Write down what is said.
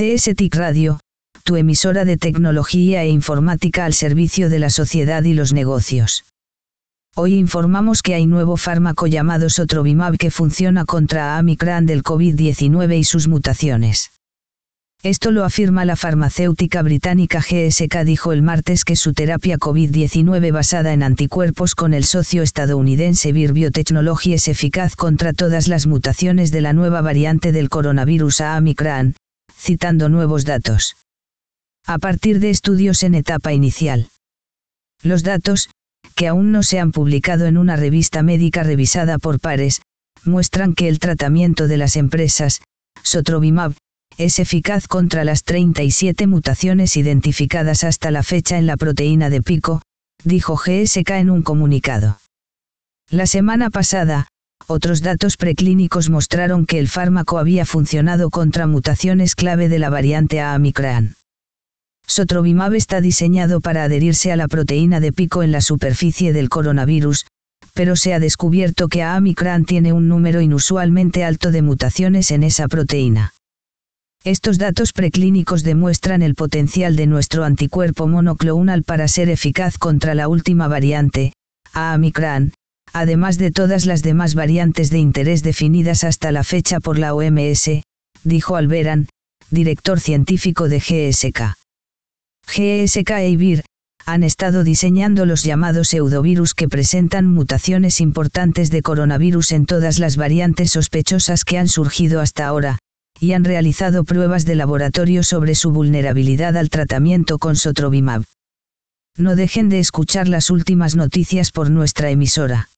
CSTIC Radio, tu emisora de tecnología e informática al servicio de la sociedad y los negocios. Hoy informamos que hay nuevo fármaco llamado Sotrovimab que funciona contra Amicran del COVID-19 y sus mutaciones. Esto lo afirma la farmacéutica británica GSK dijo el martes que su terapia COVID-19 basada en anticuerpos con el socio estadounidense Vir Biotechnology es eficaz contra todas las mutaciones de la nueva variante del coronavirus a Amicran, citando nuevos datos. A partir de estudios en etapa inicial. Los datos, que aún no se han publicado en una revista médica revisada por pares, muestran que el tratamiento de las empresas, Sotrovimab, es eficaz contra las 37 mutaciones identificadas hasta la fecha en la proteína de pico, dijo GSK en un comunicado. La semana pasada, otros datos preclínicos mostraron que el fármaco había funcionado contra mutaciones clave de la variante A-Micran. Sotrovimab está diseñado para adherirse a la proteína de pico en la superficie del coronavirus, pero se ha descubierto que A-Micran tiene un número inusualmente alto de mutaciones en esa proteína. Estos datos preclínicos demuestran el potencial de nuestro anticuerpo monoclonal para ser eficaz contra la última variante, A-Micran, además de todas las demás variantes de interés definidas hasta la fecha por la OMS, dijo Alberan, director científico de GSK. GSK e IBIR, han estado diseñando los llamados pseudovirus que presentan mutaciones importantes de coronavirus en todas las variantes sospechosas que han surgido hasta ahora, y han realizado pruebas de laboratorio sobre su vulnerabilidad al tratamiento con Sotrovimab. No dejen de escuchar las últimas noticias por nuestra emisora.